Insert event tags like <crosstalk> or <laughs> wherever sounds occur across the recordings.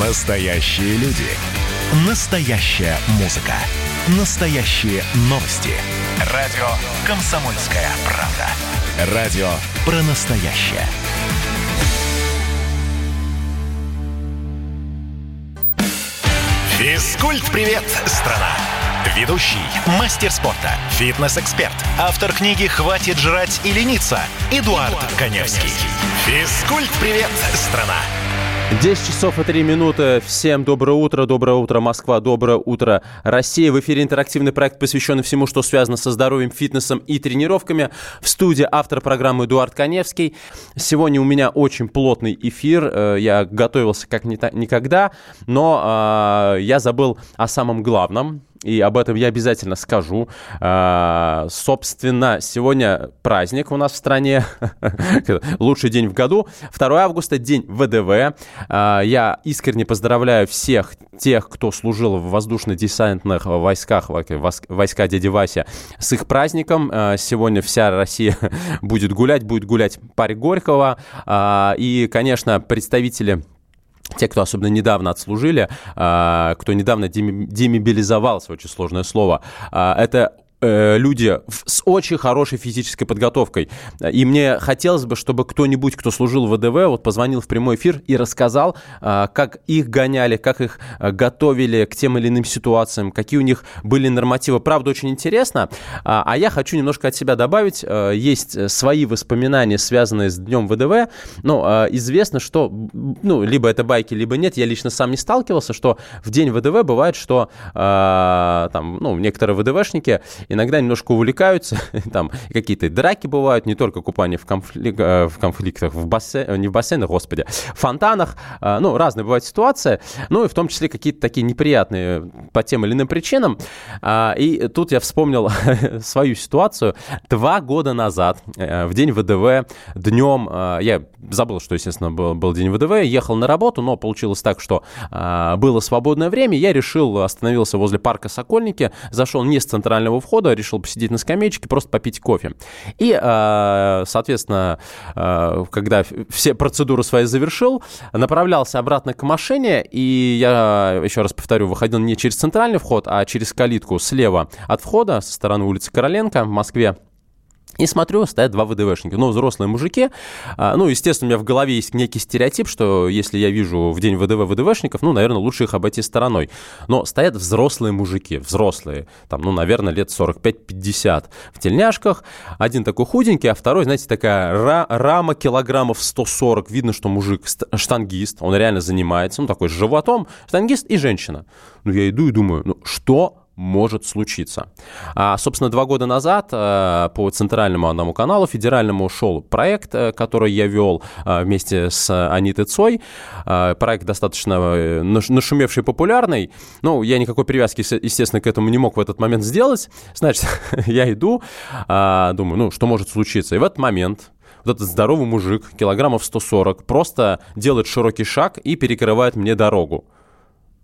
Настоящие люди. Настоящая музыка. Настоящие новости. Радио «Комсомольская правда». Радио про настоящее. Физкульт-привет, страна! Ведущий, мастер спорта, фитнес-эксперт, автор книги «Хватит жрать и лениться» Эдуард, Эдуард Коневский. Физкульт-привет, страна! 10 часов и 3 минуты. Всем доброе утро, доброе утро, Москва, доброе утро, Россия. В эфире интерактивный проект, посвященный всему, что связано со здоровьем, фитнесом и тренировками. В студии автор программы Эдуард Коневский. Сегодня у меня очень плотный эфир. Э, я готовился как никогда, но э, я забыл о самом главном и об этом я обязательно скажу. А, собственно, сегодня праздник у нас в стране, <laughs> лучший день в году, 2 августа, день ВДВ. А, я искренне поздравляю всех тех, кто служил в воздушно-десантных войсках, войска дяди Вася, с их праздником. А, сегодня вся Россия <laughs> будет гулять, будет гулять парк Горького. И, конечно, представители те, кто особенно недавно отслужили, а, кто недавно демобилизовался, очень сложное слово, а, это Э, люди с очень хорошей физической подготовкой. И мне хотелось бы, чтобы кто-нибудь, кто служил в ВДВ, вот позвонил в прямой эфир и рассказал, э, как их гоняли, как их э, готовили к тем или иным ситуациям, какие у них были нормативы. Правда, очень интересно. А, а я хочу немножко от себя добавить. Есть свои воспоминания, связанные с Днем ВДВ. Ну, известно, что, ну, либо это байки, либо нет. Я лично сам не сталкивался, что в День ВДВ бывает, что там, ну, некоторые ВДВшники иногда немножко увлекаются, <laughs> там какие-то драки бывают, не только купание в, конфлик, э, в конфликтах, в бассейн, э, не в бассейнах, господи, в фонтанах, э, ну, разные бывают ситуации, ну, и в том числе какие-то такие неприятные по тем или иным причинам. А, и тут я вспомнил <laughs> свою ситуацию. Два года назад, в день ВДВ, днем, я забыл, что, естественно, был, был день ВДВ, ехал на работу, но получилось так, что было свободное время, я решил, остановился возле парка Сокольники, зашел не с центрального входа, входа решил посидеть на скамеечке, просто попить кофе. И, э, соответственно, э, когда все процедуры свои завершил, направлялся обратно к машине, и я, еще раз повторю, выходил не через центральный вход, а через калитку слева от входа, со стороны улицы Короленко в Москве. И смотрю, стоят два ВДВшника, ну, взрослые мужики. А, ну, естественно, у меня в голове есть некий стереотип, что если я вижу в день ВДВ ВДВшников, ну, наверное, лучше их обойти стороной. Но стоят взрослые мужики, взрослые, там, ну, наверное, лет 45-50 в тельняшках. Один такой худенький, а второй, знаете, такая ра- рама килограммов 140. Видно, что мужик штангист, он реально занимается, ну, такой с животом, штангист и женщина. Ну, я иду и думаю, ну, что может случиться. А, собственно, два года назад а, по центральному одному каналу федеральному шел проект, а, который я вел а, вместе с Анитой Цой. Проект достаточно э, нашумевший, популярный. Ну, я никакой привязки, естественно, к этому не мог в этот момент сделать. Значит, <laughs> я иду, думаю, ну, что может случиться. И в этот момент вот этот здоровый мужик, килограммов 140, просто делает широкий шаг и перекрывает мне дорогу.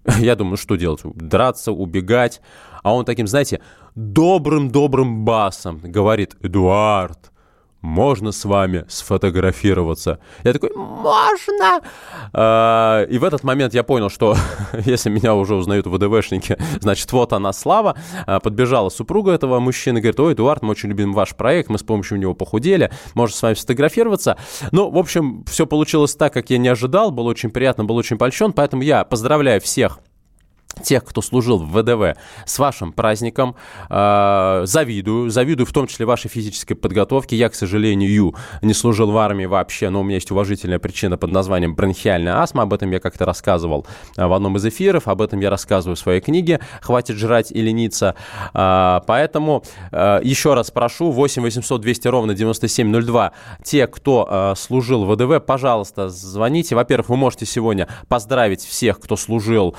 <laughs> Я думаю, что делать? Драться, убегать. А он таким, знаете, добрым-добрым басом говорит, Эдуард, можно с вами сфотографироваться? Я такой, можно! А, и в этот момент я понял, что <laughs> если меня уже узнают ВДВшники, значит, вот она слава. А, подбежала супруга этого мужчины, говорит, ой, Эдуард, мы очень любим ваш проект, мы с помощью него похудели, можно с вами сфотографироваться. Ну, в общем, все получилось так, как я не ожидал, было очень приятно, был очень польщен, поэтому я поздравляю всех тех, кто служил в ВДВ, с вашим праздником. Э, завидую. Завидую в том числе вашей физической подготовке. Я, к сожалению, не служил в армии вообще, но у меня есть уважительная причина под названием бронхиальная астма. Об этом я как-то рассказывал э, в одном из эфиров. Об этом я рассказываю в своей книге «Хватит жрать и лениться». Э, поэтому еще раз прошу, 8 800 200 ровно 9702. Те, кто служил в ВДВ, пожалуйста, звоните. Во-первых, вы можете сегодня поздравить всех, кто служил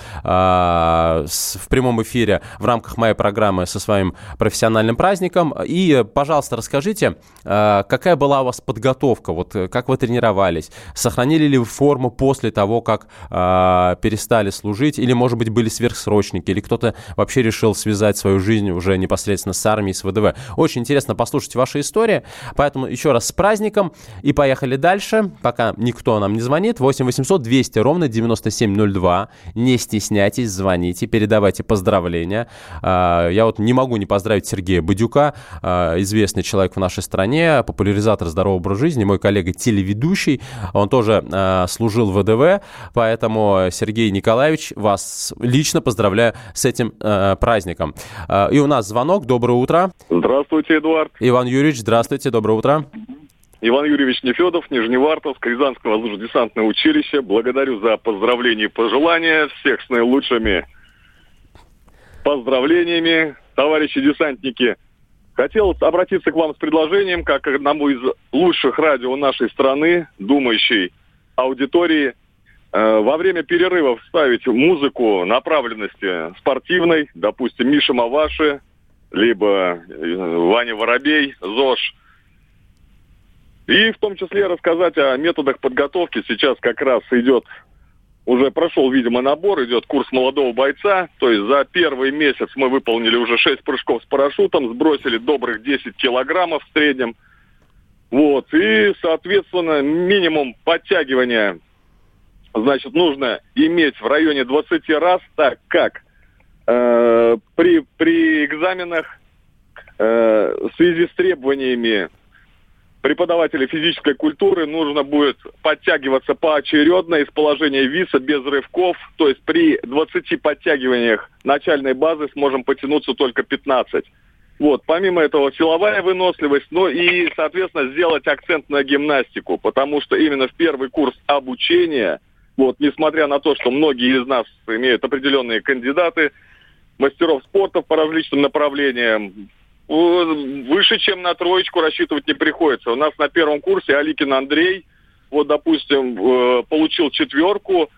в прямом эфире в рамках моей программы со своим профессиональным праздником. И, пожалуйста, расскажите, какая была у вас подготовка, вот как вы тренировались, сохранили ли вы форму после того, как перестали служить, или, может быть, были сверхсрочники, или кто-то вообще решил связать свою жизнь уже непосредственно с армией, с ВДВ. Очень интересно послушать ваши истории, поэтому еще раз с праздником и поехали дальше, пока никто нам не звонит. 8 800 200 ровно 9702. Не стесняйтесь, звоните, передавайте поздравления. А, я вот не могу не поздравить Сергея Бадюка, а, известный человек в нашей стране, популяризатор здорового образа жизни, мой коллега-телеведущий. Он тоже а, служил в ВДВ, поэтому, Сергей Николаевич, вас лично поздравляю с этим праздником. И у нас звонок. Доброе утро. Здравствуйте, Эдуард. Иван Юрьевич, здравствуйте, доброе утро. Иван Юрьевич Нефедов, Нижневартовск, Рязанское воздушно-десантное училище. Благодарю за поздравления и пожелания. Всех с наилучшими поздравлениями, товарищи десантники. Хотел обратиться к вам с предложением, как к одному из лучших радио нашей страны, думающей аудитории, э, во время перерывов ставить музыку направленности спортивной, допустим, Миша Маваши, либо э, Ваня Воробей, ЗОЖ – и в том числе рассказать о методах подготовки. Сейчас как раз идет, уже прошел, видимо, набор, идет курс молодого бойца. То есть за первый месяц мы выполнили уже 6 прыжков с парашютом, сбросили добрых 10 килограммов в среднем. Вот. И, соответственно, минимум подтягивания, значит, нужно иметь в районе 20 раз, так как э, при, при экзаменах э, в связи с требованиями преподавателя физической культуры нужно будет подтягиваться поочередно из положения виса, без рывков. То есть при 20 подтягиваниях начальной базы сможем потянуться только 15. Вот, помимо этого силовая выносливость, ну и, соответственно, сделать акцент на гимнастику, потому что именно в первый курс обучения, вот, несмотря на то, что многие из нас имеют определенные кандидаты, мастеров спорта по различным направлениям, выше, чем на троечку рассчитывать не приходится. У нас на первом курсе Аликин Андрей, вот, допустим, э, получил четверку.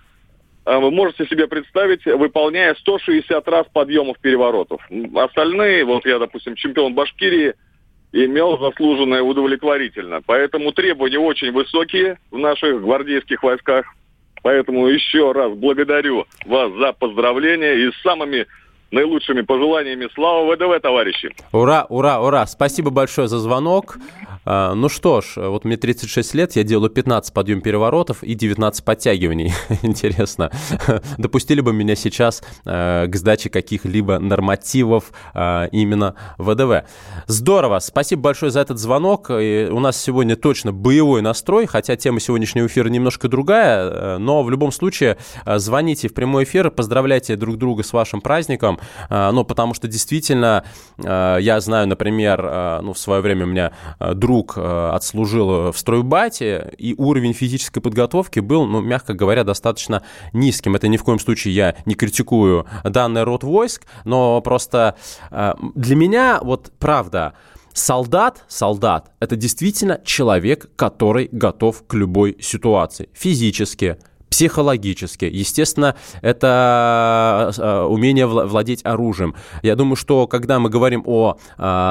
Э, вы можете себе представить, выполняя 160 раз подъемов переворотов. Остальные, вот я, допустим, чемпион Башкирии, имел заслуженное удовлетворительно. Поэтому требования очень высокие в наших гвардейских войсках. Поэтому еще раз благодарю вас за поздравления и с самыми наилучшими пожеланиями. Слава ВДВ, товарищи! Ура, ура, ура! Спасибо большое за звонок. А, ну что ж, вот мне 36 лет, я делаю 15 подъем переворотов и 19 подтягиваний. <laughs> Интересно, <laughs> допустили бы меня сейчас э, к сдаче каких-либо нормативов э, именно ВДВ. Здорово, спасибо большое за этот звонок. И у нас сегодня точно боевой настрой, хотя тема сегодняшнего эфира немножко другая, э, но в любом случае звоните в прямой эфир, поздравляйте друг друга с вашим праздником, ну потому что действительно я знаю, например, ну в свое время у меня друг друг э, отслужил в стройбате, и уровень физической подготовки был, ну, мягко говоря, достаточно низким. Это ни в коем случае я не критикую данный род войск, но просто э, для меня, вот правда, Солдат, солдат – это действительно человек, который готов к любой ситуации. Физически, психологически. Естественно, это э, умение владеть оружием. Я думаю, что когда мы говорим о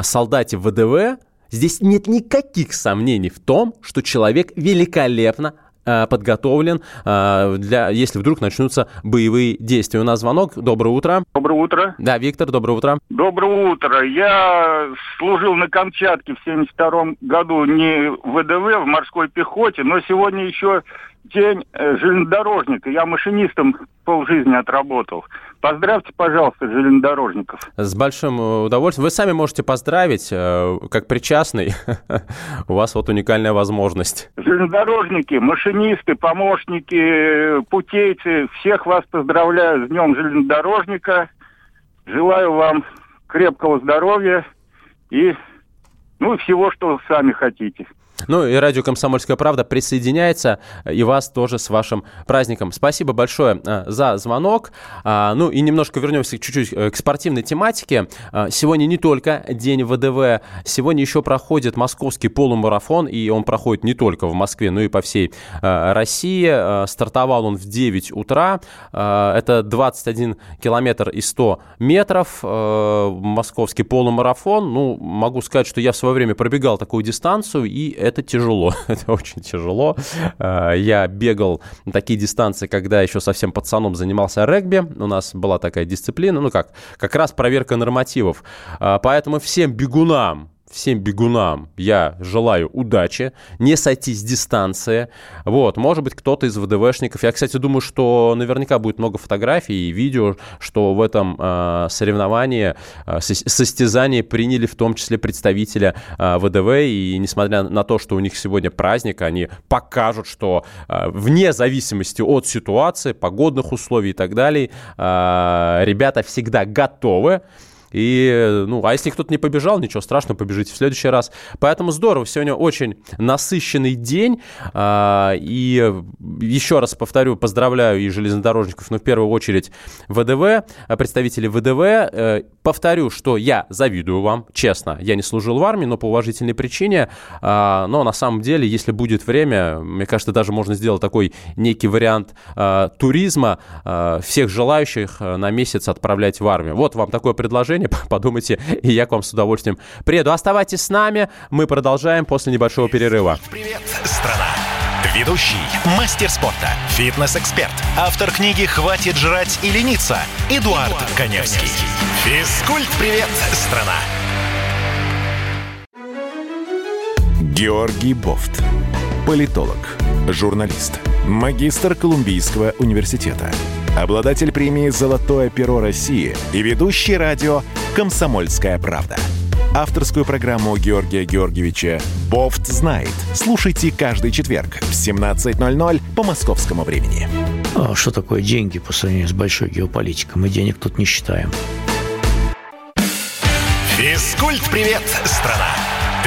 солдате ВДВ, Здесь нет никаких сомнений в том, что человек великолепно э, подготовлен, э, для, если вдруг начнутся боевые действия. У нас звонок. Доброе утро. Доброе утро. Да, Виктор, доброе утро. Доброе утро. Я служил на Камчатке в 72 году не в ВДВ, в морской пехоте, но сегодня еще день э, железнодорожника. Я машинистом полжизни отработал. Поздравьте, пожалуйста, железнодорожников. С большим э, удовольствием. Вы сами можете поздравить, э, как причастный. <laughs> У вас вот уникальная возможность. Железнодорожники, машинисты, помощники, путейцы, всех вас поздравляю с Днем железнодорожника. Желаю вам крепкого здоровья и ну, всего, что сами хотите. Ну и радио «Комсомольская правда» присоединяется, и вас тоже с вашим праздником. Спасибо большое э, за звонок. А, ну и немножко вернемся чуть-чуть э, к спортивной тематике. А, сегодня не только День ВДВ, сегодня еще проходит московский полумарафон, и он проходит не только в Москве, но и по всей э, России. Стартовал он в 9 утра. Это 21 километр и 100 метров. Московский полумарафон. Ну, могу сказать, что я в свое время пробегал такую дистанцию, и это тяжело, <laughs> это очень тяжело. А, я бегал на такие дистанции, когда еще совсем пацаном занимался регби. У нас была такая дисциплина, ну как, как раз проверка нормативов. А, поэтому всем бегунам, всем бегунам я желаю удачи, не сойти с дистанции. Вот, может быть, кто-то из ВДВшников. Я, кстати, думаю, что наверняка будет много фотографий и видео, что в этом э, соревновании, э, состязании приняли в том числе представителя э, ВДВ. И несмотря на то, что у них сегодня праздник, они покажут, что э, вне зависимости от ситуации, погодных условий и так далее, э, ребята всегда готовы. И, ну, а если кто-то не побежал, ничего страшного, побежите в следующий раз. Поэтому здорово, сегодня очень насыщенный день. А, и еще раз повторю, поздравляю и железнодорожников, но в первую очередь ВДВ, представители ВДВ. Э, повторю, что я завидую вам, честно. Я не служил в армии, но по уважительной причине. А, но на самом деле, если будет время, мне кажется, даже можно сделать такой некий вариант туризма, всех желающих на месяц отправлять в армию. Вот вам такое предложение предложение, <laughs> подумайте, и я к вам с удовольствием приеду. Оставайтесь с нами, мы продолжаем после небольшого перерыва. Привет, страна! Ведущий, мастер спорта, фитнес-эксперт, автор книги «Хватит жрать и лениться» Эдуард, Эдуард Коневский. Физкульт-привет, страна! Георгий Бофт. Политолог, журналист, магистр Колумбийского университета – обладатель премии «Золотое перо России» и ведущий радио «Комсомольская правда». Авторскую программу Георгия Георгиевича «Бофт знает». Слушайте каждый четверг в 17.00 по московскому времени. А что такое деньги по сравнению с большой геополитикой? Мы денег тут не считаем. Физкульт-привет, страна!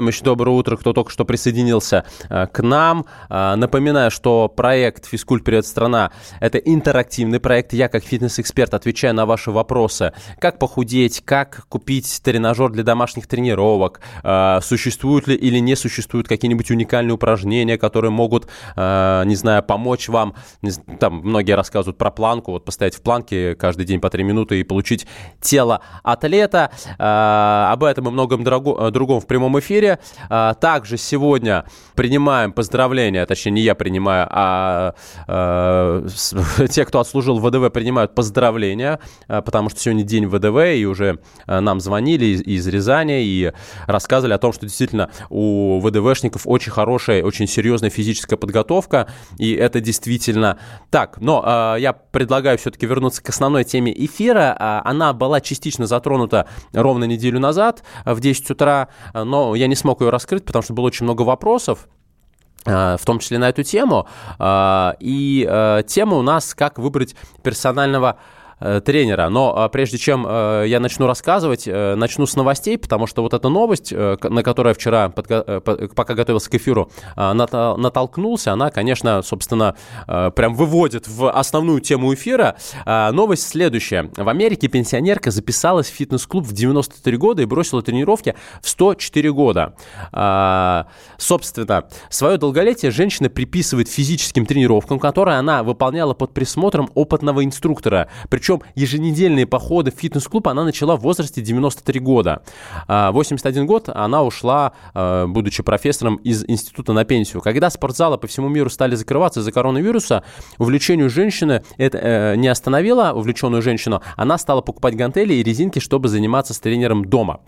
Еще доброе утро, кто только что присоединился э, к нам. Э, напоминаю, что проект «Физкульт. Привет, страна» — это интерактивный проект. Я, как фитнес-эксперт, отвечаю на ваши вопросы. Как похудеть, как купить тренажер для домашних тренировок, э, существуют ли или не существуют какие-нибудь уникальные упражнения, которые могут, не знаю, помочь вам. Там многие рассказывают про планку, вот постоять в планке каждый день по 3 минуты и получить тело атлета. Об этом и многом другом в прямом эфире А, также сегодня принимаем поздравления, точнее не я принимаю, а, а <laughs> те, кто отслужил ВДВ, принимают поздравления, а, потому что сегодня день ВДВ, и уже нам звонили из, Рязани и рассказывали о том, что действительно у ВДВшников очень хорошая, очень серьезная физическая подготовка, и это действительно так. Но я предлагаю все-таки вернуться к основной теме эфира. Она была частично затронута ровно неделю назад в 10 утра, но я не смог ее раскрыть, потому что было очень много вопросов э, в том числе на эту тему. Э, и э, тема у нас «Как выбрать персонального тренера. Но а, прежде чем э, я начну рассказывать, э, начну с новостей, потому что вот эта новость, на которую я вчера, пока готовился к эфиру, натолкнулся, она, конечно, собственно, прям выводит в основную тему эфира. Новость следующая. В Америке пенсионерка записалась в фитнес-клуб в 93 года и бросила тренировки в 104 года. Собственно, свое долголетие женщина приписывает физическим тренировкам, которые она выполняла под присмотром опытного инструктора. Причем причем еженедельные походы в фитнес-клуб она начала в возрасте 93 года. 81 а, год она ушла, а, будучи профессором из института на пенсию. Когда спортзалы по всему миру стали закрываться из-за коронавируса, увлечению женщины это э, не остановило увлеченную женщину. Она стала покупать гантели и резинки, чтобы заниматься с тренером дома.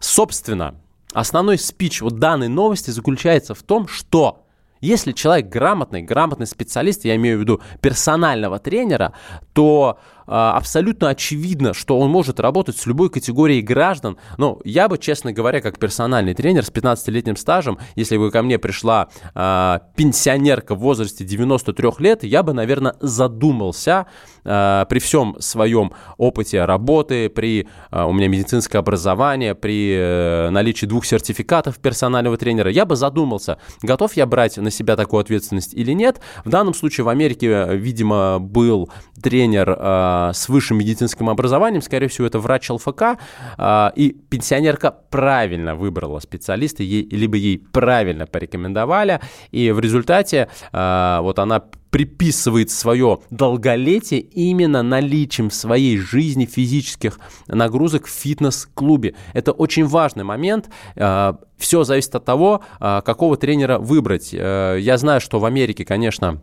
Собственно, основной спич вот данной новости заключается в том, что если человек грамотный, грамотный специалист, я имею в виду персонального тренера, то абсолютно очевидно, что он может работать с любой категорией граждан. Но я бы, честно говоря, как персональный тренер с 15-летним стажем, если бы ко мне пришла а, пенсионерка в возрасте 93 лет, я бы, наверное, задумался а, при всем своем опыте работы, при а, у меня медицинское образование, при а, наличии двух сертификатов персонального тренера, я бы задумался, готов я брать на себя такую ответственность или нет. В данном случае в Америке, видимо, был тренер э, с высшим медицинским образованием, скорее всего, это врач ЛФК, э, и пенсионерка правильно выбрала специалиста, ей, либо ей правильно порекомендовали, и в результате э, вот она приписывает свое долголетие именно наличием в своей жизни физических нагрузок в фитнес-клубе. Это очень важный момент. Все зависит от того, какого тренера выбрать. Я знаю, что в Америке, конечно,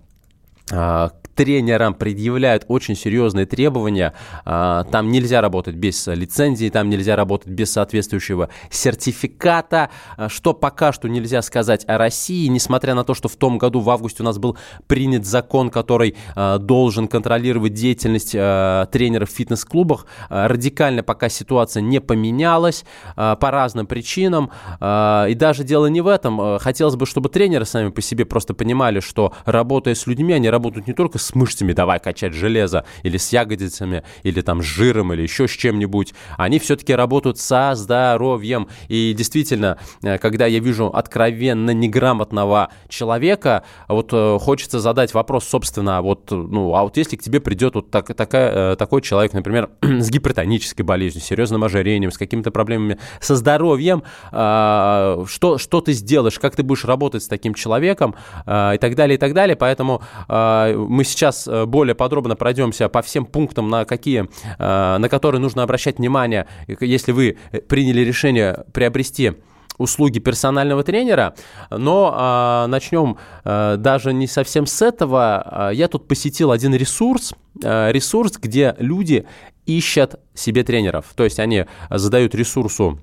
тренерам предъявляют очень серьезные требования. А, там нельзя работать без лицензии, там нельзя работать без соответствующего сертификата, а, что пока что нельзя сказать о России, несмотря на то, что в том году в августе у нас был принят закон, который а, должен контролировать деятельность тренеров в фитнес-клубах. Радикально пока ситуация не поменялась по разным причинам. И даже дело не в этом. Хотелось бы, чтобы тренеры сами по себе просто понимали, что работая с людьми, они работают не только с мышцами, давай качать железо, или с ягодицами, или там с жиром, или еще с чем-нибудь. Они все-таки работают со здоровьем. И действительно, э, когда я вижу откровенно неграмотного человека, вот э, хочется задать вопрос, собственно, вот, ну, а вот если к тебе придет вот так, такая, э, такой человек, например, <clears throat> с гипертонической болезнью, серьезным ожирением, с какими-то проблемами со здоровьем, что, что ты сделаешь, как ты будешь работать с таким человеком и так далее, и так далее. Поэтому мы сейчас э, более подробно пройдемся по всем пунктам, на какие, э, на которые нужно обращать внимание, если вы приняли решение приобрести услуги персонального тренера, но э, начнем э, даже не совсем с этого. Я тут посетил один ресурс, э, ресурс, где люди ищут себе тренеров, то есть они задают ресурсу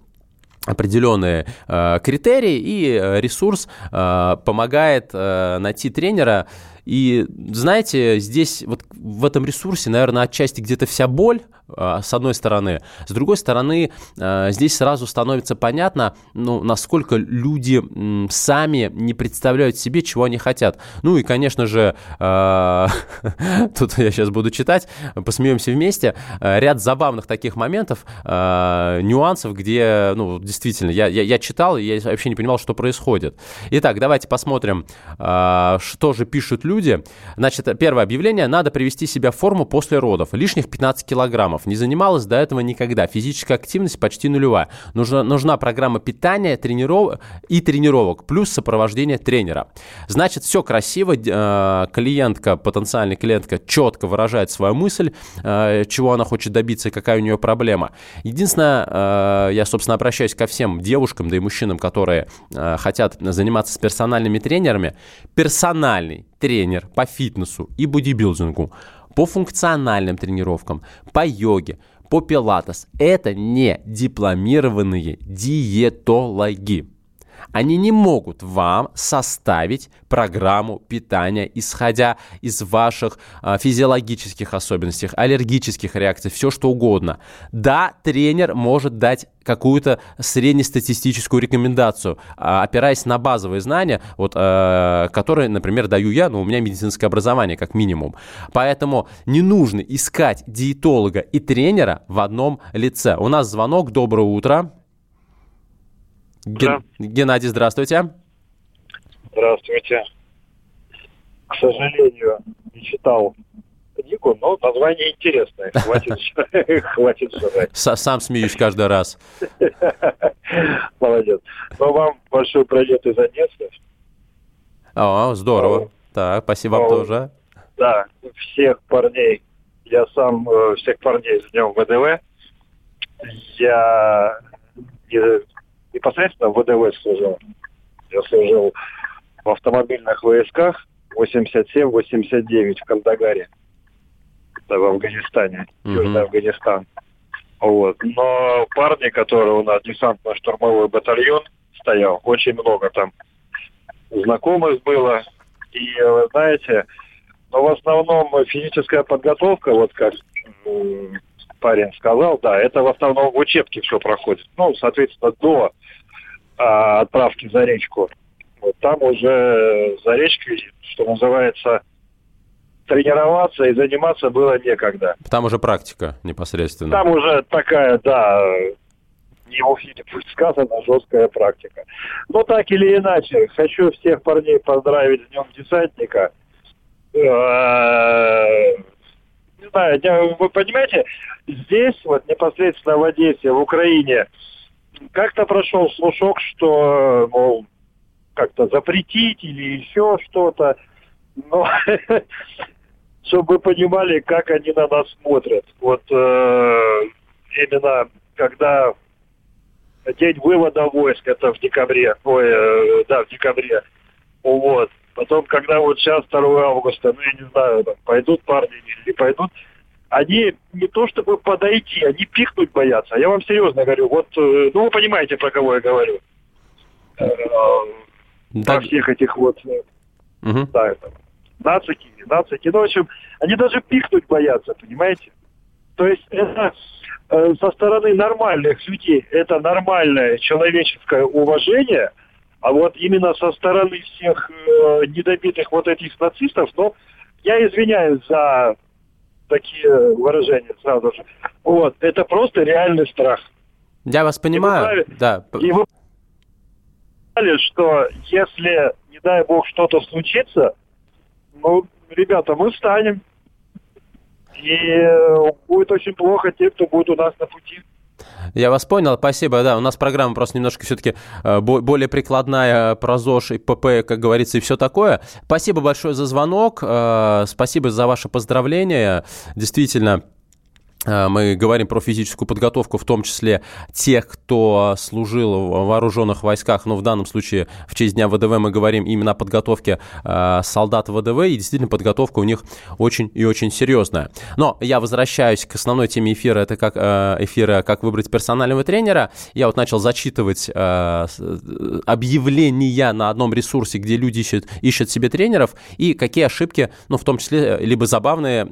определенные э, критерии, и ресурс э, помогает э, найти тренера и знаете, здесь вот в этом ресурсе, наверное, отчасти где-то вся боль, а, с одной стороны. С другой стороны, а, здесь сразу становится понятно, ну, насколько люди сами не представляют себе, чего они хотят. Ну и, конечно же, а, <laughs> тут я сейчас буду читать, посмеемся вместе, ряд забавных таких моментов, нюансов, где, ну, действительно, я, я, я читал, и я вообще не понимал, что происходит. Итак, давайте посмотрим, что же пишут люди люди. Значит, первое объявление. Надо привести себя в форму после родов. Лишних 15 килограммов. Не занималась до этого никогда. Физическая активность почти нулевая. Нужна, нужна программа питания трениров... и тренировок. Плюс сопровождение тренера. Значит, все красиво. Э, клиентка, потенциальная клиентка четко выражает свою мысль, э, чего она хочет добиться и какая у нее проблема. Единственное, э, я, собственно, обращаюсь ко всем девушкам, да и мужчинам, которые хотят заниматься с персональными тренерами. Персональный тренер по фитнесу и бодибилдингу, по функциональным тренировкам, по йоге, по пилатес. Это не дипломированные диетологи. Они не могут вам составить программу питания, исходя из ваших а, физиологических особенностей, аллергических реакций, все что угодно. Да, тренер может дать какую-то среднестатистическую рекомендацию, а, опираясь на базовые знания, вот, э, которые, например, даю я, но у меня медицинское образование как минимум. Поэтому не нужно искать диетолога и тренера в одном лице. У нас звонок. Доброе утро. Ген... Геннадий, здравствуйте. Здравствуйте. К сожалению, не читал книгу, но название интересное. Хватит, <laughs> хватит жрать. Сам смеюсь каждый раз. <laughs> Молодец. Но вам большой привет из Одессы. О, здорово. Так, спасибо вам тоже. Да, всех парней. Я сам э, всех парней с днем ВДВ. Я непосредственно в ВДВ служил. Я служил в автомобильных войсках 87-89 в Кандагаре. Это в Афганистане, mm-hmm. Южный Афганистан. Вот. Но парни, которые у нас десантно-штурмовой батальон стоял, очень много там знакомых было. И вы знаете, но в основном физическая подготовка, вот как парень сказал, да, это в основном в учебке все проходит. Ну, соответственно, до а, отправки за речку. Вот там уже за речкой, что называется, тренироваться и заниматься было некогда. Там уже практика непосредственно. Там уже такая, да, не эфире будет сказано, жесткая практика. Но так или иначе, хочу всех парней поздравить с Днем Десантника. Не знаю, вы понимаете, здесь, вот непосредственно в Одессе, в Украине, как-то прошел слушок, что, мол, как-то запретить или еще что-то. Но <laughs> чтобы вы понимали, как они на нас смотрят. Вот э, именно когда день вывода войск, это в декабре, ой, э, да, в декабре, вот. Потом, когда вот сейчас 2 августа, ну, я не знаю, там, пойдут парни или не пойдут, они не то чтобы подойти, они пихнуть боятся. Я вам серьезно говорю, вот, э, ну, вы понимаете, про кого я говорю. Э, да. Про всех этих вот, угу. да, это, нацики, нацики. Ну, в общем, они даже пихнуть боятся, понимаете? То есть это со стороны нормальных людей, это нормальное человеческое уважение, а вот именно со стороны всех э, недобитых вот этих нацистов, ну, я извиняюсь за такие выражения сразу же. Вот, это просто реальный страх. Я вас понимаю, и вы, да. И вы что если, не дай бог, что-то случится, ну, ребята, мы встанем. И э, будет очень плохо те, кто будет у нас на пути. Я вас понял, спасибо. Да, у нас программа просто немножко все-таки э, более прикладная про ЗОЖ и ПП, как говорится, и все такое. Спасибо большое за звонок, э, спасибо за ваше поздравление. Действительно, мы говорим про физическую подготовку, в том числе тех, кто служил в вооруженных войсках, но в данном случае в честь Дня ВДВ мы говорим именно о подготовке э, солдат ВДВ, и действительно подготовка у них очень и очень серьезная. Но я возвращаюсь к основной теме эфира, это как э, эфира «Как выбрать персонального тренера». Я вот начал зачитывать объявления на одном ресурсе, где люди ищут, ищут себе тренеров, и какие ошибки, ну, в том числе, либо забавные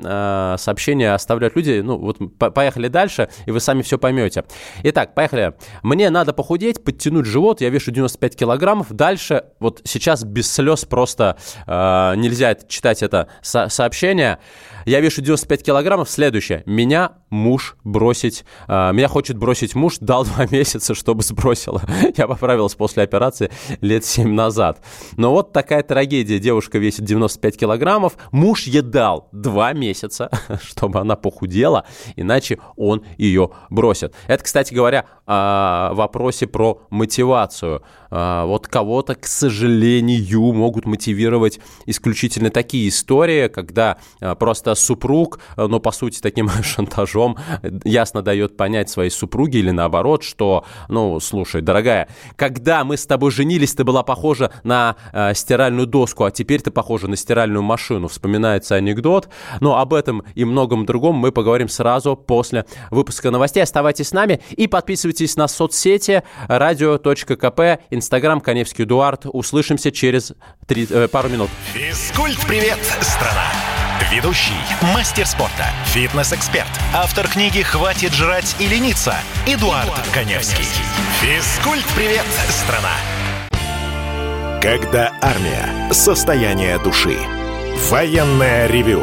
сообщения оставляют люди, ну, вот поехали дальше, и вы сами все поймете. Итак, поехали. Мне надо похудеть, подтянуть живот, я вешу 95 килограммов. Дальше, вот сейчас без слез просто э, нельзя читать это со сообщение. Я вешу 95 килограммов. Следующее. Меня муж бросить... Э, меня хочет бросить муж. Дал два <laughs> месяца, чтобы сбросила. Я поправилась после операции лет 7 назад. Но вот такая трагедия. Девушка весит 95 килограммов. Муж ей дал два месяца, <laughs> чтобы она похудела, иначе он ее бросит. Это, кстати говоря, о вопросе про мотивацию. А, вот кого-то, к сожалению, могут мотивировать исключительно такие истории, когда а, просто супруг, но по сути таким <laughs> шантажом ясно дает понять своей супруге или наоборот, что, ну, слушай, дорогая, когда мы с тобой женились, ты была похожа на э, стиральную доску, а теперь ты похожа на стиральную машину. Вспоминается анекдот. Но об этом и многом другом мы поговорим сразу после выпуска новостей. Оставайтесь с нами и подписывайтесь на соцсети радио.кп, Инстаграм, Коневский Эдуард. Услышимся через три, э, пару минут. Физкульт-привет, страна! Ведущий, мастер спорта, фитнес-эксперт, автор книги «Хватит жрать и лениться» Эдуард, Эдуард Коневский. Физкульт-привет, страна! Когда армия. Состояние души. Военное ревю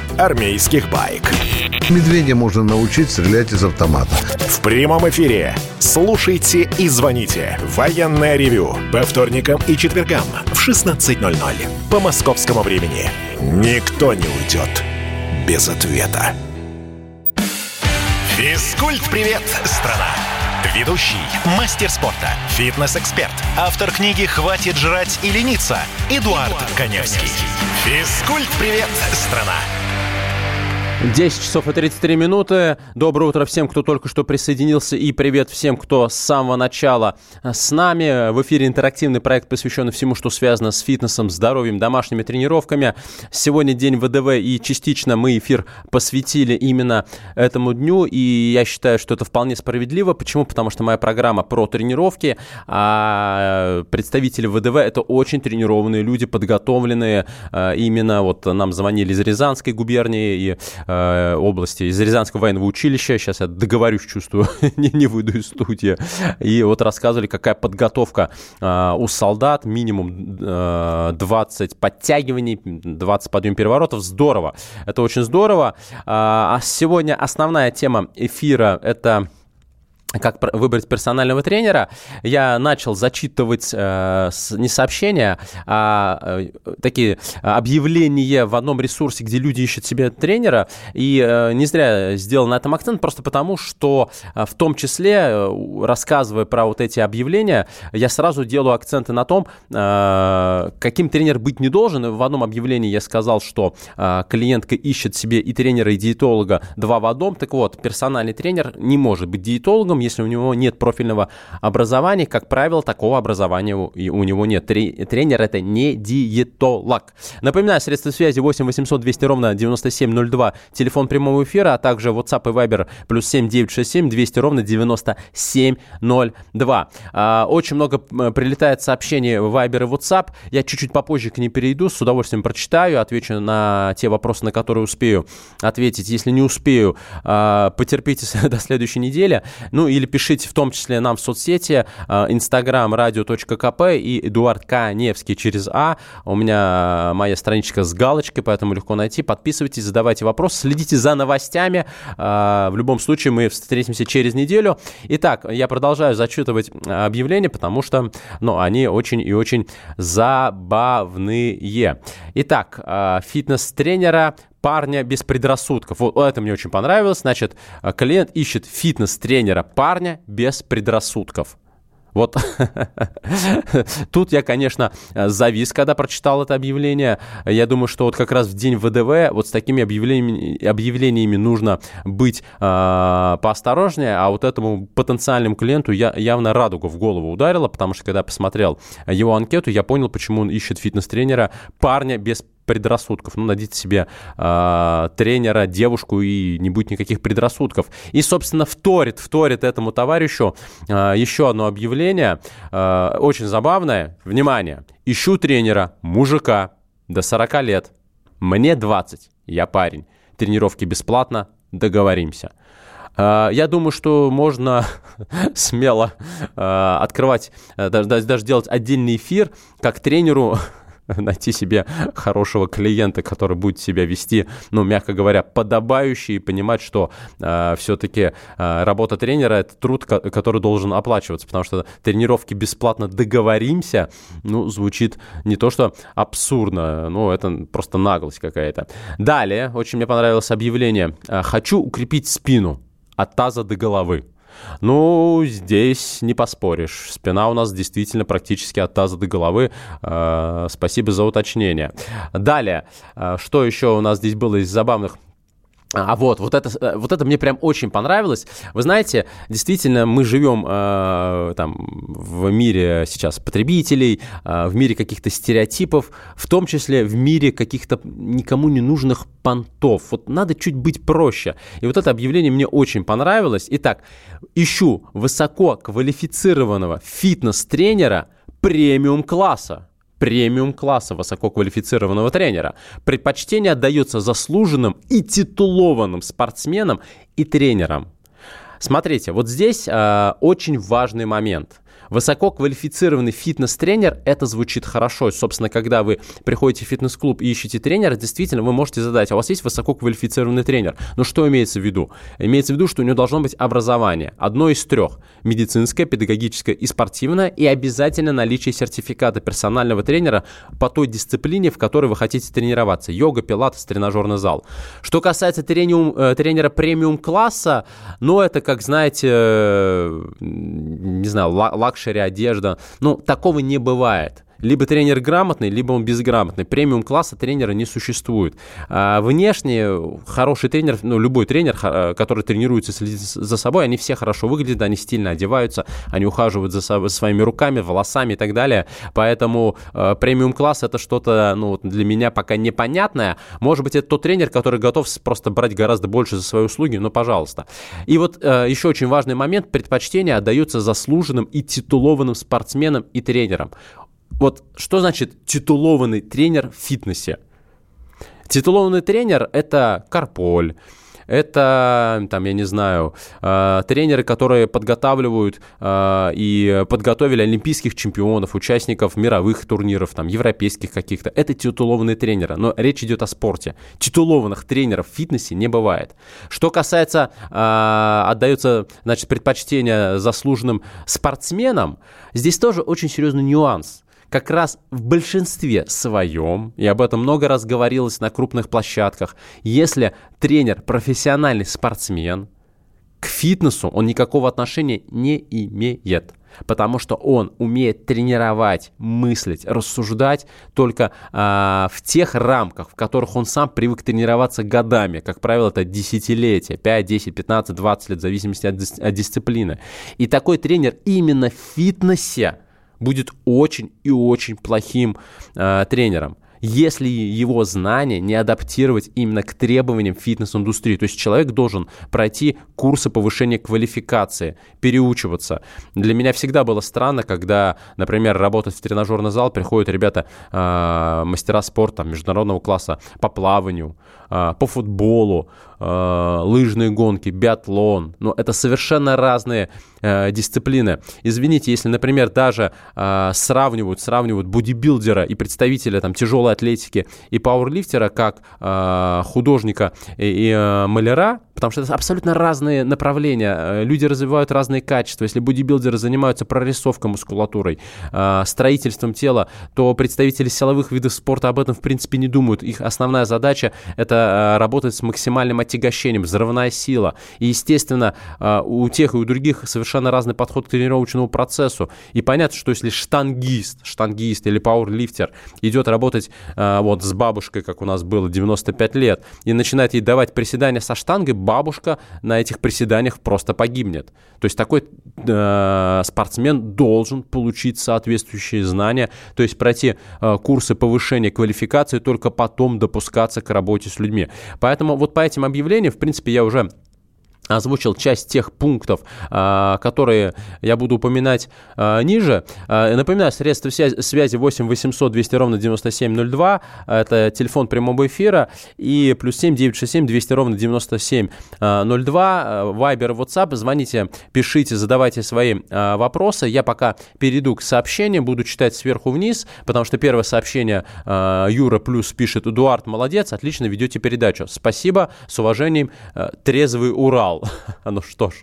армейских байк. Медведя можно научить стрелять из автомата. В прямом эфире. Слушайте и звоните. Военное ревю. По вторникам и четвергам в 16.00. По московскому времени. Никто не уйдет без ответа. Физкульт-привет, страна! Ведущий, мастер спорта, фитнес-эксперт, автор книги «Хватит жрать и лениться» Эдуард, Эдуард Коневский. Физкульт-привет, страна! 10 часов и 33 минуты. Доброе утро всем, кто только что присоединился. И привет всем, кто с самого начала с нами. В эфире интерактивный проект, посвященный всему, что связано с фитнесом, здоровьем, домашними тренировками. Сегодня день ВДВ, и частично мы эфир посвятили именно этому дню. И я считаю, что это вполне справедливо. Почему? Потому что моя программа про тренировки, а представители ВДВ – это очень тренированные люди, подготовленные. А, именно вот нам звонили из Рязанской губернии и Э, области, из Рязанского военного училища. Сейчас я договорюсь, чувствую, <laughs> не, не выйду из студии. И вот рассказывали, какая подготовка э, у солдат. Минимум э, 20 подтягиваний, 20 подъем переворотов. Здорово. Это очень здорово. А, а сегодня основная тема эфира – это как выбрать персонального тренера, я начал зачитывать э, не сообщения, а э, такие объявления в одном ресурсе, где люди ищут себе тренера. И э, не зря сделал на этом акцент, просто потому, что э, в том числе, э, рассказывая про вот эти объявления, я сразу делаю акценты на том, э, каким тренер быть не должен. В одном объявлении я сказал, что э, клиентка ищет себе и тренера, и диетолога два в одном. Так вот, персональный тренер не может быть диетологом, если у него нет профильного образования, как правило, такого образования у, него нет. Тренер это не диетолог. Напоминаю, средства связи 8 800 200 ровно 9702, телефон прямого эфира, а также WhatsApp и Viber плюс 7 967 200 ровно 9702. А, очень много прилетает сообщений в Viber и WhatsApp. Я чуть-чуть попозже к ним перейду, с удовольствием прочитаю, отвечу на те вопросы, на которые успею ответить. Если не успею, а, потерпите <laughs> до следующей недели. Ну или пишите в том числе нам в соцсети а, radio.кп и Эдуард Каневский через А. У меня а, моя страничка с галочкой, поэтому легко найти. Подписывайтесь, задавайте вопросы, следите за новостями. А, в любом случае мы встретимся через неделю. Итак, я продолжаю зачитывать объявления, потому что ну, они очень и очень забавные. Итак, фитнес-тренера парня без предрассудков. Вот это мне очень понравилось. Значит, э, клиент ищет фитнес-тренера парня без предрассудков. Вот <laughs> тут я, конечно, завис, когда прочитал это объявление. Я думаю, что вот как раз в день ВДВ вот с такими объявлениями, объявлениями нужно быть э, поосторожнее, а вот этому потенциальному клиенту я явно радугу в голову ударила, потому что когда посмотрел его анкету, я понял, почему он ищет фитнес-тренера парня без предрассудков. Ну, найдите себе э, тренера, девушку, и не будет никаких предрассудков. И, собственно, вторит, вторит этому товарищу э, еще одно объявление, э, очень забавное. Внимание, ищу тренера, мужика до 40 лет, мне 20, я парень, тренировки бесплатно, договоримся. Я думаю, что можно <laughs> смело открывать, э, даже, даже делать отдельный эфир, как тренеру <laughs> найти себе хорошего клиента, который будет себя вести, ну, мягко говоря, подобающе и понимать, что э, все-таки э, работа тренера это труд, который должен оплачиваться, потому что тренировки бесплатно договоримся, ну, звучит не то что абсурдно, ну, это просто наглость какая-то. Далее, очень мне понравилось объявление. Хочу укрепить спину от таза до головы. Ну, здесь не поспоришь. Спина у нас действительно практически от таза до головы. Э, спасибо за уточнение. Далее, э, что еще у нас здесь было из забавных а вот, вот это, э, вот это мне прям очень понравилось. Вы знаете, действительно, мы живем э, там в мире сейчас потребителей, э, в мире каких-то стереотипов, в том числе в мире каких-то никому не нужных понтов. Вот надо чуть быть проще. И вот это объявление мне очень понравилось. Итак, ищу высоко квалифицированного фитнес-тренера премиум класса премиум-класса высококвалифицированного тренера. Предпочтение отдается заслуженным и титулованным спортсменам и тренерам. Смотрите, вот здесь э, очень важный момент. Высококвалифицированный фитнес-тренер, это звучит хорошо. Собственно, когда вы приходите в фитнес-клуб и ищете тренера, действительно, вы можете задать, а у вас есть высококвалифицированный тренер. Но что имеется в виду? Имеется в виду, что у него должно быть образование. Одно из трех. Медицинское, педагогическое и спортивное. И обязательно наличие сертификата персонального тренера по той дисциплине, в которой вы хотите тренироваться. Йога, пилатес, тренажерный зал. Что касается трениум, э, тренера премиум-класса, ну, это, как знаете, э, не знаю, luxury одежда. Ну, такого не бывает. Либо тренер грамотный, либо он безграмотный. Премиум класса тренера не существует. А внешне хороший тренер, ну, любой тренер, который тренируется, за собой, они все хорошо выглядят, они стильно одеваются, они ухаживают за, собой, своими руками, волосами и так далее. Поэтому э, премиум класс это что-то, ну, для меня пока непонятное. Может быть, это тот тренер, который готов просто брать гораздо больше за свои услуги, но пожалуйста. И вот э, еще очень важный момент, предпочтение отдается заслуженным и титулованным спортсменам и тренерам. Вот что значит титулованный тренер в фитнесе? Титулованный тренер – это Карполь, это, там, я не знаю, э, тренеры, которые подготавливают э, и подготовили олимпийских чемпионов, участников мировых турниров, там, европейских каких-то. Это титулованные тренеры. Но речь идет о спорте. Титулованных тренеров в фитнесе не бывает. Что касается, э, отдается, значит, предпочтение заслуженным спортсменам, здесь тоже очень серьезный нюанс как раз в большинстве своем, и об этом много раз говорилось на крупных площадках, если тренер профессиональный спортсмен, к фитнесу он никакого отношения не имеет. Потому что он умеет тренировать, мыслить, рассуждать только э, в тех рамках, в которых он сам привык тренироваться годами. Как правило, это десятилетия, 5, 10, 15, 20 лет, в зависимости от, от дисциплины. И такой тренер именно в фитнесе будет очень и очень плохим э, тренером если его знания не адаптировать именно к требованиям фитнес-индустрии. То есть человек должен пройти курсы повышения квалификации, переучиваться. Для меня всегда было странно, когда, например, работать в тренажерный зал приходят ребята, э, мастера спорта международного класса по плаванию, э, по футболу, лыжные гонки, биатлон. Но это совершенно разные э, дисциплины. Извините, если, например, даже э, сравнивают, сравнивают бодибилдера и представителя там тяжелой атлетики и пауэрлифтера как э, художника и, и э, маляра, потому что это абсолютно разные направления. Э, люди развивают разные качества. Если бодибилдеры занимаются прорисовкой мускулатурой, э, строительством тела, то представители силовых видов спорта об этом, в принципе, не думают. Их основная задача – это э, работать с максимальным отягощением, взрывная сила. И, естественно, у тех и у других совершенно разный подход к тренировочному процессу. И понятно, что если штангист, штангист или пауэрлифтер идет работать вот с бабушкой, как у нас было 95 лет, и начинает ей давать приседания со штангой, бабушка на этих приседаниях просто погибнет. То есть такой э, спортсмен должен получить соответствующие знания, то есть пройти э, курсы повышения квалификации, только потом допускаться к работе с людьми. Поэтому вот по этим объявлениям, в принципе, я уже озвучил часть тех пунктов, а, которые я буду упоминать а, ниже. А, напоминаю, средства связи 8 800 200 ровно 9702. Это телефон прямого эфира. И плюс 7 967 200 ровно 9702. Вайбер, WhatsApp. Звоните, пишите, задавайте свои вопросы. Я пока перейду к сообщениям, буду читать сверху вниз, потому что первое сообщение Юра плюс пишет Эдуард, молодец, отлично ведете передачу. Спасибо, с уважением, трезвый Урал. <laughs> ну что ж,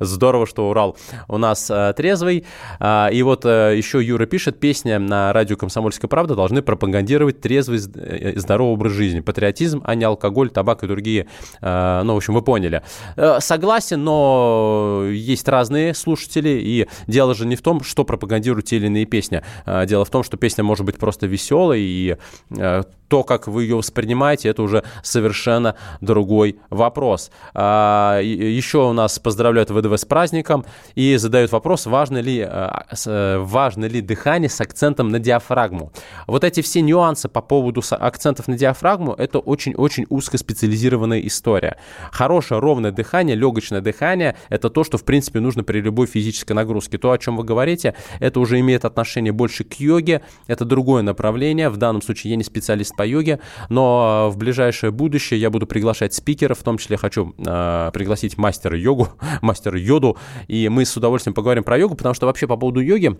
здорово, что Урал у нас э, трезвый. А, и вот э, еще Юра пишет, песня на радио «Комсомольская правда» должны пропагандировать трезвый э, и здоровый образ жизни. Патриотизм, а не алкоголь, табак и другие. Э, ну, в общем, вы поняли. Э, согласен, но есть разные слушатели, и дело же не в том, что пропагандируют те или иные песни. Э, дело в том, что песня может быть просто веселой, и э, то, как вы ее воспринимаете, это уже совершенно другой вопрос. А, еще у нас поздравляют ВДВ с праздником и задают вопрос, важно ли, а, э, важно ли дыхание с акцентом на диафрагму. Вот эти все нюансы по поводу акцентов на диафрагму, это очень-очень узкоспециализированная история. Хорошее ровное дыхание, легочное дыхание, это то, что в принципе нужно при любой физической нагрузке. То, о чем вы говорите, это уже имеет отношение больше к йоге, это другое направление. В данном случае я не специалист по йоге, но в ближайшее будущее я буду приглашать спикеров, в том числе хочу э, пригласить мастера йогу, <laughs> мастера йоду, и мы с удовольствием поговорим про йогу, потому что вообще по поводу йоги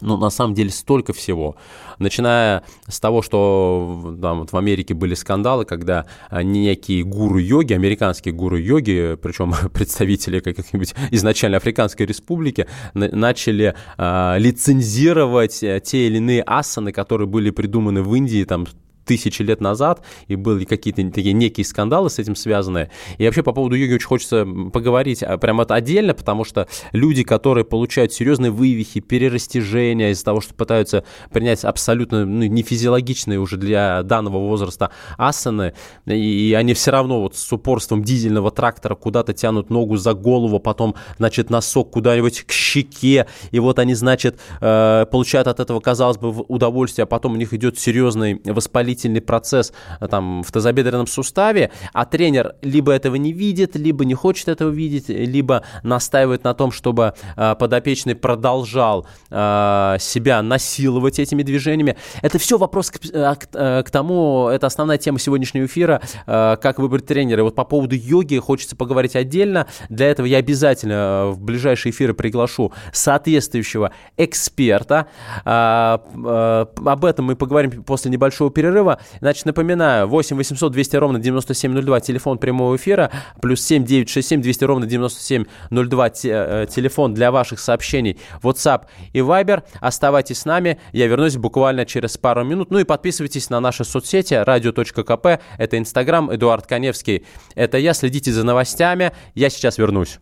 ну, на самом деле, столько всего. Начиная с того, что там, вот в Америке были скандалы, когда некие гуру йоги, американские гуру йоги, <laughs> причем <laughs> представители каких-нибудь изначально Африканской республики, начали э, лицензировать те или иные асаны, которые были придуманы в Индии там тысячи лет назад, и были какие-то такие некие скандалы с этим связанные. И вообще по поводу йоги очень хочется поговорить а, прямо отдельно, потому что люди, которые получают серьезные вывихи, перерастяжения из-за того, что пытаются принять абсолютно ну, нефизиологичные уже для данного возраста асаны, и они все равно вот с упорством дизельного трактора куда-то тянут ногу за голову, потом, значит, носок куда-нибудь к щеке, и вот они, значит, э, получают от этого, казалось бы, удовольствие, а потом у них идет серьезный воспалительный процесс э, там в тазобедренном суставе, а тренер либо этого не видит, либо не хочет этого видеть, либо настаивает на том, чтобы э, подопечный продолжал себя насиловать этими движениями. Это все вопрос к, к, к тому, это основная тема сегодняшнего эфира, как выбрать тренера. Вот по поводу йоги хочется поговорить отдельно. Для этого я обязательно в ближайшие эфиры приглашу соответствующего эксперта. А, а, об этом мы поговорим после небольшого перерыва. Значит, напоминаю, 8 800 200 ровно 9702, телефон прямого эфира, плюс 7 967 200 ровно 9702, э, телефон для ваших сообщений, WhatsApp и Viber. Оставайтесь с нами, я вернусь буквально через пару минут. Ну и подписывайтесь на наши соцсети, радио.кп, это Инстаграм, Эдуард Коневский, это я, следите за новостями, я сейчас вернусь.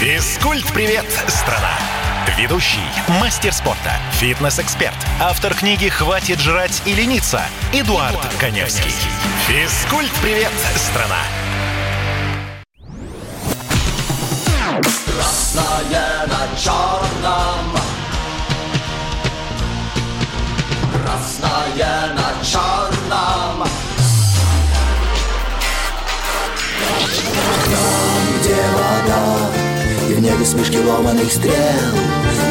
Физкульт-привет, страна! Ведущий, мастер спорта, фитнес-эксперт, автор книги «Хватит жрать и лениться» Эдуард, Эдуард Коневский. Физкульт-привет, страна! Красное на черном Красное на черном Там, где вода смешки ломаных стрел.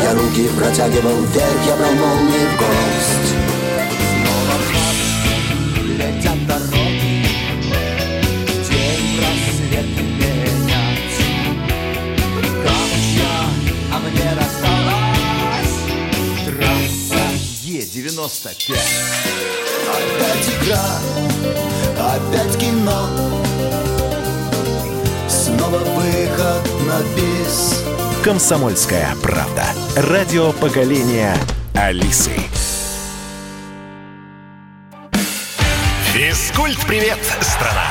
Я руки протягивал вверх, я брал молнии в гость. Снова летят дороги День рассвет менять Камучья, а мне рассталась. Трасса Е-95 Опять игра, опять кино. Снова выход на бис. Комсомольская правда. Радио поколения Алисы. Физкульт-привет, страна!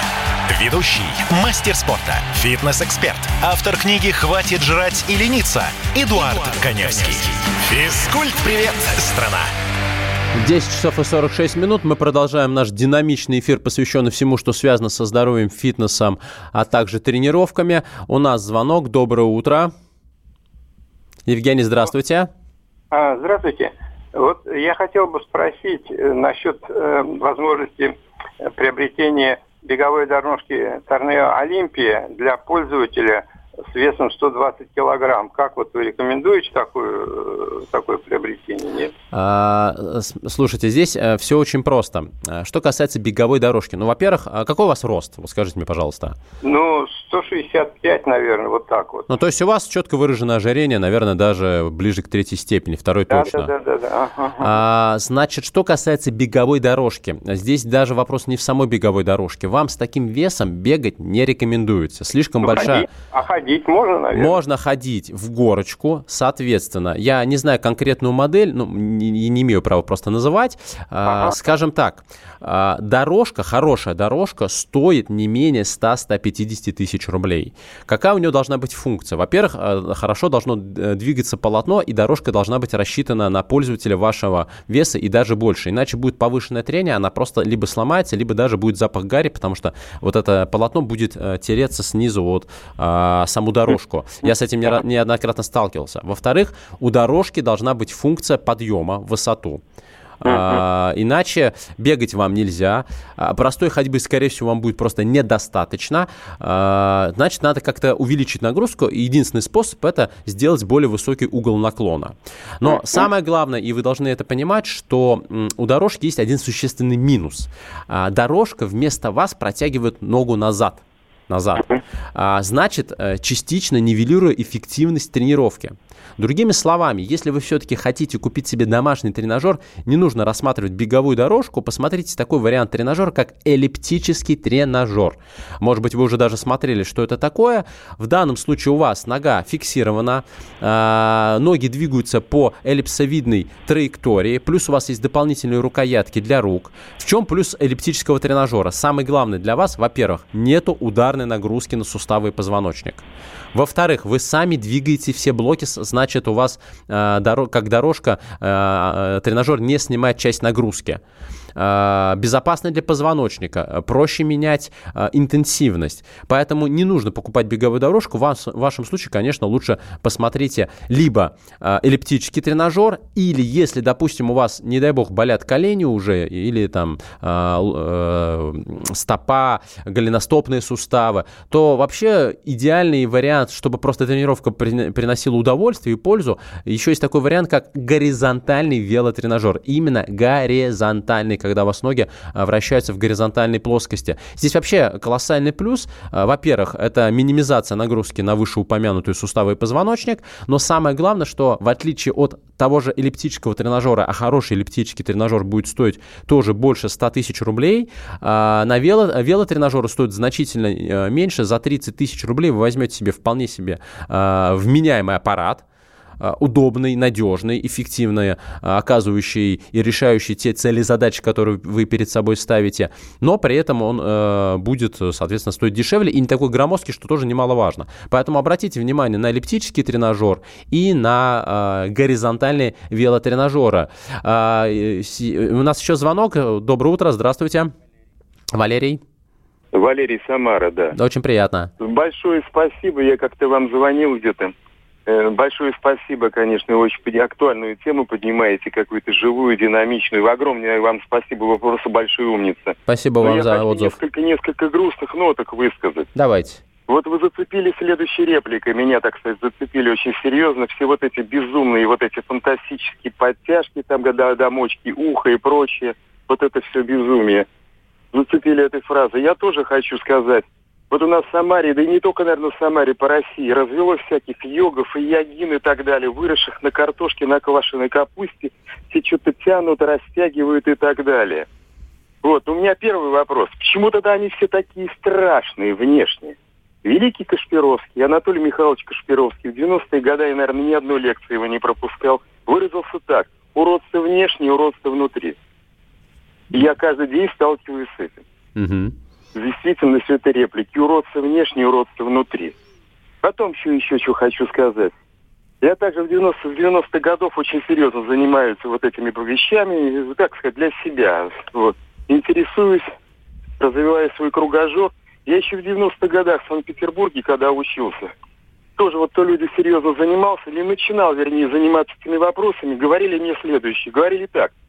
Ведущий, мастер спорта, фитнес-эксперт, автор книги «Хватит жрать и лениться» Эдуард, Эдуард Коневский. Физкульт-привет, страна! 10 часов и 46 минут. Мы продолжаем наш динамичный эфир, посвященный всему, что связано со здоровьем, фитнесом, а также тренировками. У нас звонок. Доброе утро. Евгений, здравствуйте. А, здравствуйте. Вот я хотел бы спросить э, насчет э, возможности приобретения беговой дорожки Торнео Олимпия для пользователя – с весом 120 килограмм. Как вот вы рекомендуете такое, э, такое приобретение? Нет? А, слушайте, здесь э, все очень просто. Что касается беговой дорожки. Ну, во-первых, а какой у вас рост? Вот скажите мне, пожалуйста. Ну, 165, наверное, вот так вот. Ну, то есть у вас четко выражено ожирение, наверное, даже ближе к третьей степени, второй да, точно. Да, да, да. да. Ага. А, значит, что касается беговой дорожки. Здесь даже вопрос не в самой беговой дорожке. Вам с таким весом бегать не рекомендуется. Слишком ну, большая... Ходить, а ходить можно, наверное? Можно ходить в горочку, соответственно. Я не знаю конкретную модель, ну, не, не имею права просто называть. А, ага. Скажем так, а, дорожка, хорошая дорожка стоит не менее 100-150 тысяч рублей. Какая у нее должна быть функция? Во-первых, а, хорошо должно э, двигаться полотно, и дорожка должна быть рассчитана на пользователя вашего веса и даже больше. Иначе будет повышенное трение, она просто либо сломается, либо даже будет запах гари, потому что вот это полотно будет э, тереться снизу от а, саму дорожку. Я с этим неоднократно сталкивался. Во-вторых, у дорожки должна быть функция подъема высоту. А, иначе бегать вам нельзя. А, простой ходьбы, скорее всего, вам будет просто недостаточно. А, значит, надо как-то увеличить нагрузку. И единственный способ это сделать более высокий угол наклона. Но самое главное, и вы должны это понимать, что у дорожки есть один существенный минус. А, дорожка вместо вас протягивает ногу назад назад. А, значит, э, частично нивелируя эффективность тренировки. Другими словами, если вы все-таки хотите купить себе домашний тренажер, не нужно рассматривать беговую дорожку, посмотрите такой вариант тренажера, как эллиптический тренажер. Может быть, вы уже даже смотрели, что это такое. В данном случае у вас нога фиксирована, э, ноги двигаются по эллипсовидной траектории, плюс у вас есть дополнительные рукоятки для рук. В чем плюс эллиптического тренажера? Самый главный для вас, во-первых, нету ударной нагрузки на суставы и позвоночник. Во-вторых, вы сами двигаете все блоки, значит, у вас э, дорог, как дорожка, э, э, тренажер не снимает часть нагрузки. Э, безопасно для позвоночника, э, проще менять э, интенсивность. Поэтому не нужно покупать беговую дорожку. В вашем случае, конечно, лучше посмотрите либо эллиптический тренажер, или если, допустим, у вас, не дай бог, болят колени уже, или там стопа, голеностопные суставы, то вообще идеальный вариант, чтобы просто тренировка приносила удовольствие и пользу, еще есть такой вариант, как горизонтальный велотренажер. Именно горизонтальный, когда у вас ноги а, вращаются в горизонтальной плоскости. Здесь вообще колоссальный плюс. А, во-первых, это минимизация нагрузки на вышеупомянутую суставы и позвоночник, но самое главное, что в отличие от того же эллиптического тренажера, а хороший эллиптический тренажер будет стоить тоже больше 100 тысяч рублей, а, на вело, велотренажеры стоят значительно э, меньше, за 30 тысяч рублей вы возьмете себе вполне себе вменяемый аппарат, а, удобный, надежный, эффективный, а, оказывающий и решающий те цели и задачи, которые вы перед собой ставите, но при этом он э, будет, соответственно, стоить дешевле и не такой громоздкий, что тоже немаловажно. Поэтому обратите внимание на эллиптический тренажер и на э, горизонтальные велотренажеры. Э, у нас еще звонок. Доброе утро, здравствуйте. Валерий. Валерий Самара, да. Очень приятно. Большое спасибо. Я как-то вам звонил где-то Э, большое спасибо, конечно, очень актуальную тему поднимаете, какую-то живую, динамичную. Огромное вам спасибо, вы просто большой умница. Спасибо Но вам за отзыв. Несколько, несколько грустных ноток высказать. Давайте. Вот вы зацепили следующей репликой, меня, так сказать, зацепили очень серьезно. Все вот эти безумные, вот эти фантастические подтяжки, там, домочки, ухо и прочее, вот это все безумие. Зацепили этой фразой. Я тоже хочу сказать, вот у нас в Самаре, да и не только, наверное, в Самаре, по России, развелось всяких йогов и йогин и так далее, выросших на картошке, на квашеной капусте, все что-то тянут, растягивают и так далее. Вот, у меня первый вопрос. Почему тогда они все такие страшные внешне? Великий Кашпировский, Анатолий Михайлович Кашпировский, в 90-е годы я, наверное, ни одной лекции его не пропускал, выразился так. Уродство внешне, уродство внутри. И я каждый день сталкиваюсь с этим. Угу действительно все это реплики. Уродцы внешне, уродцы внутри. Потом еще, еще что хочу сказать. Я также в 90 в 90 годов очень серьезно занимаюсь вот этими вещами, как сказать, для себя. Вот. Интересуюсь, развиваю свой кругожор. Я еще в 90-х годах в Санкт-Петербурге, когда учился, тоже вот то люди серьезно занимался, или начинал, вернее, заниматься этими вопросами, говорили мне следующее. Говорили так –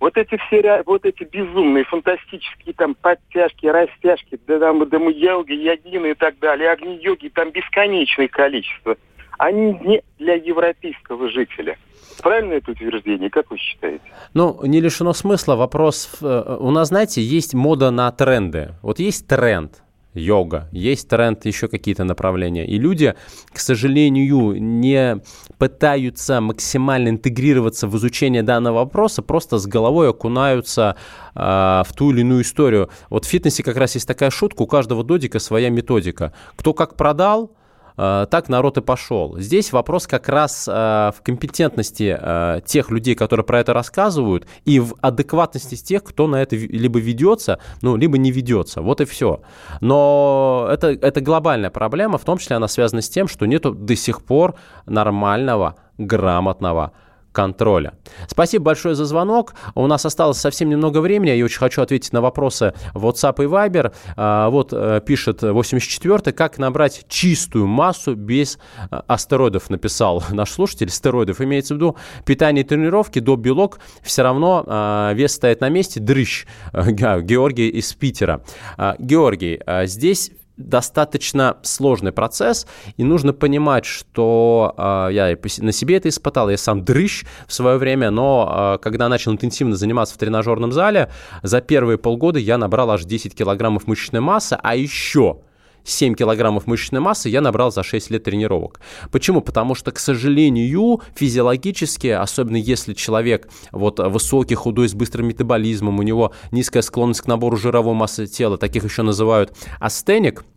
вот эти все, вот эти безумные, фантастические там подтяжки, растяжки, да там, йоги, ягины и так далее, огни-йоги, там бесконечное количество. Они не для европейского жителя. Правильно это утверждение? Как вы считаете? Ну, не лишено смысла. Вопрос... Э, у нас, знаете, есть мода на тренды. Вот есть тренд йога, есть тренд, еще какие-то направления. И люди, к сожалению, не пытаются максимально интегрироваться в изучение данного вопроса, просто с головой окунаются э, в ту или иную историю. Вот в фитнесе как раз есть такая шутка, у каждого додика своя методика. Кто как продал, так народ и пошел. Здесь вопрос как раз э, в компетентности э, тех людей, которые про это рассказывают, и в адекватности тех, кто на это либо ведется, ну, либо не ведется. Вот и все. Но это, это глобальная проблема, в том числе она связана с тем, что нету до сих пор нормального, грамотного контроля. Спасибо большое за звонок. У нас осталось совсем немного времени. Я очень хочу ответить на вопросы WhatsApp и Viber. А, вот э, пишет 84-й, как набрать чистую массу без э, астероидов, написал <laughs> наш слушатель. Стероидов имеется в виду питание и тренировки до белок. Все равно а, вес стоит на месте. Дрыщ. <laughs> Георгий из Питера. А, Георгий, здесь достаточно сложный процесс, и нужно понимать, что э, я на себе это испытал, я сам дрыщ в свое время, но э, когда начал интенсивно заниматься в тренажерном зале, за первые полгода я набрал аж 10 килограммов мышечной массы, а еще 7 килограммов мышечной массы я набрал за 6 лет тренировок. Почему? Потому что, к сожалению, физиологически, особенно если человек вот высокий, худой, с быстрым метаболизмом, у него низкая склонность к набору жировой массы тела, таких еще называют астеник –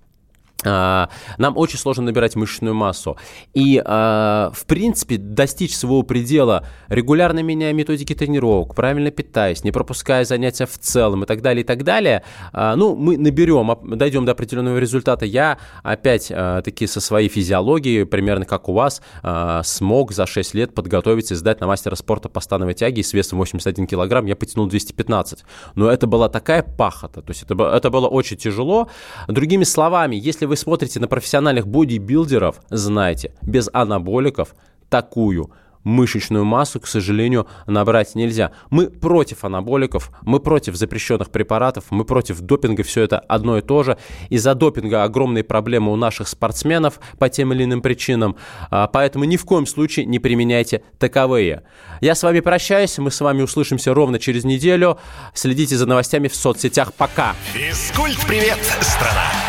нам очень сложно набирать мышечную массу. И, а, в принципе, достичь своего предела, регулярно меняя методики тренировок, правильно питаясь, не пропуская занятия в целом и так далее, и так далее, а, ну, мы наберем, дойдем до определенного результата. Я, опять-таки, со своей физиологией, примерно как у вас, смог за 6 лет подготовиться и сдать на мастера спорта по становой тяге с весом 81 килограмм я потянул 215. Но это была такая пахота, то есть это, это было очень тяжело. Другими словами, если вы смотрите на профессиональных бодибилдеров, знайте, без анаболиков такую мышечную массу, к сожалению, набрать нельзя. Мы против анаболиков, мы против запрещенных препаратов, мы против допинга, все это одно и то же. Из-за допинга огромные проблемы у наших спортсменов по тем или иным причинам, а, поэтому ни в коем случае не применяйте таковые. Я с вами прощаюсь, мы с вами услышимся ровно через неделю. Следите за новостями в соцсетях. Пока! Физкульт-привет, страна!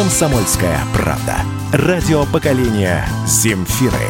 «Комсомольская правда». Радио поколения «Земфиры».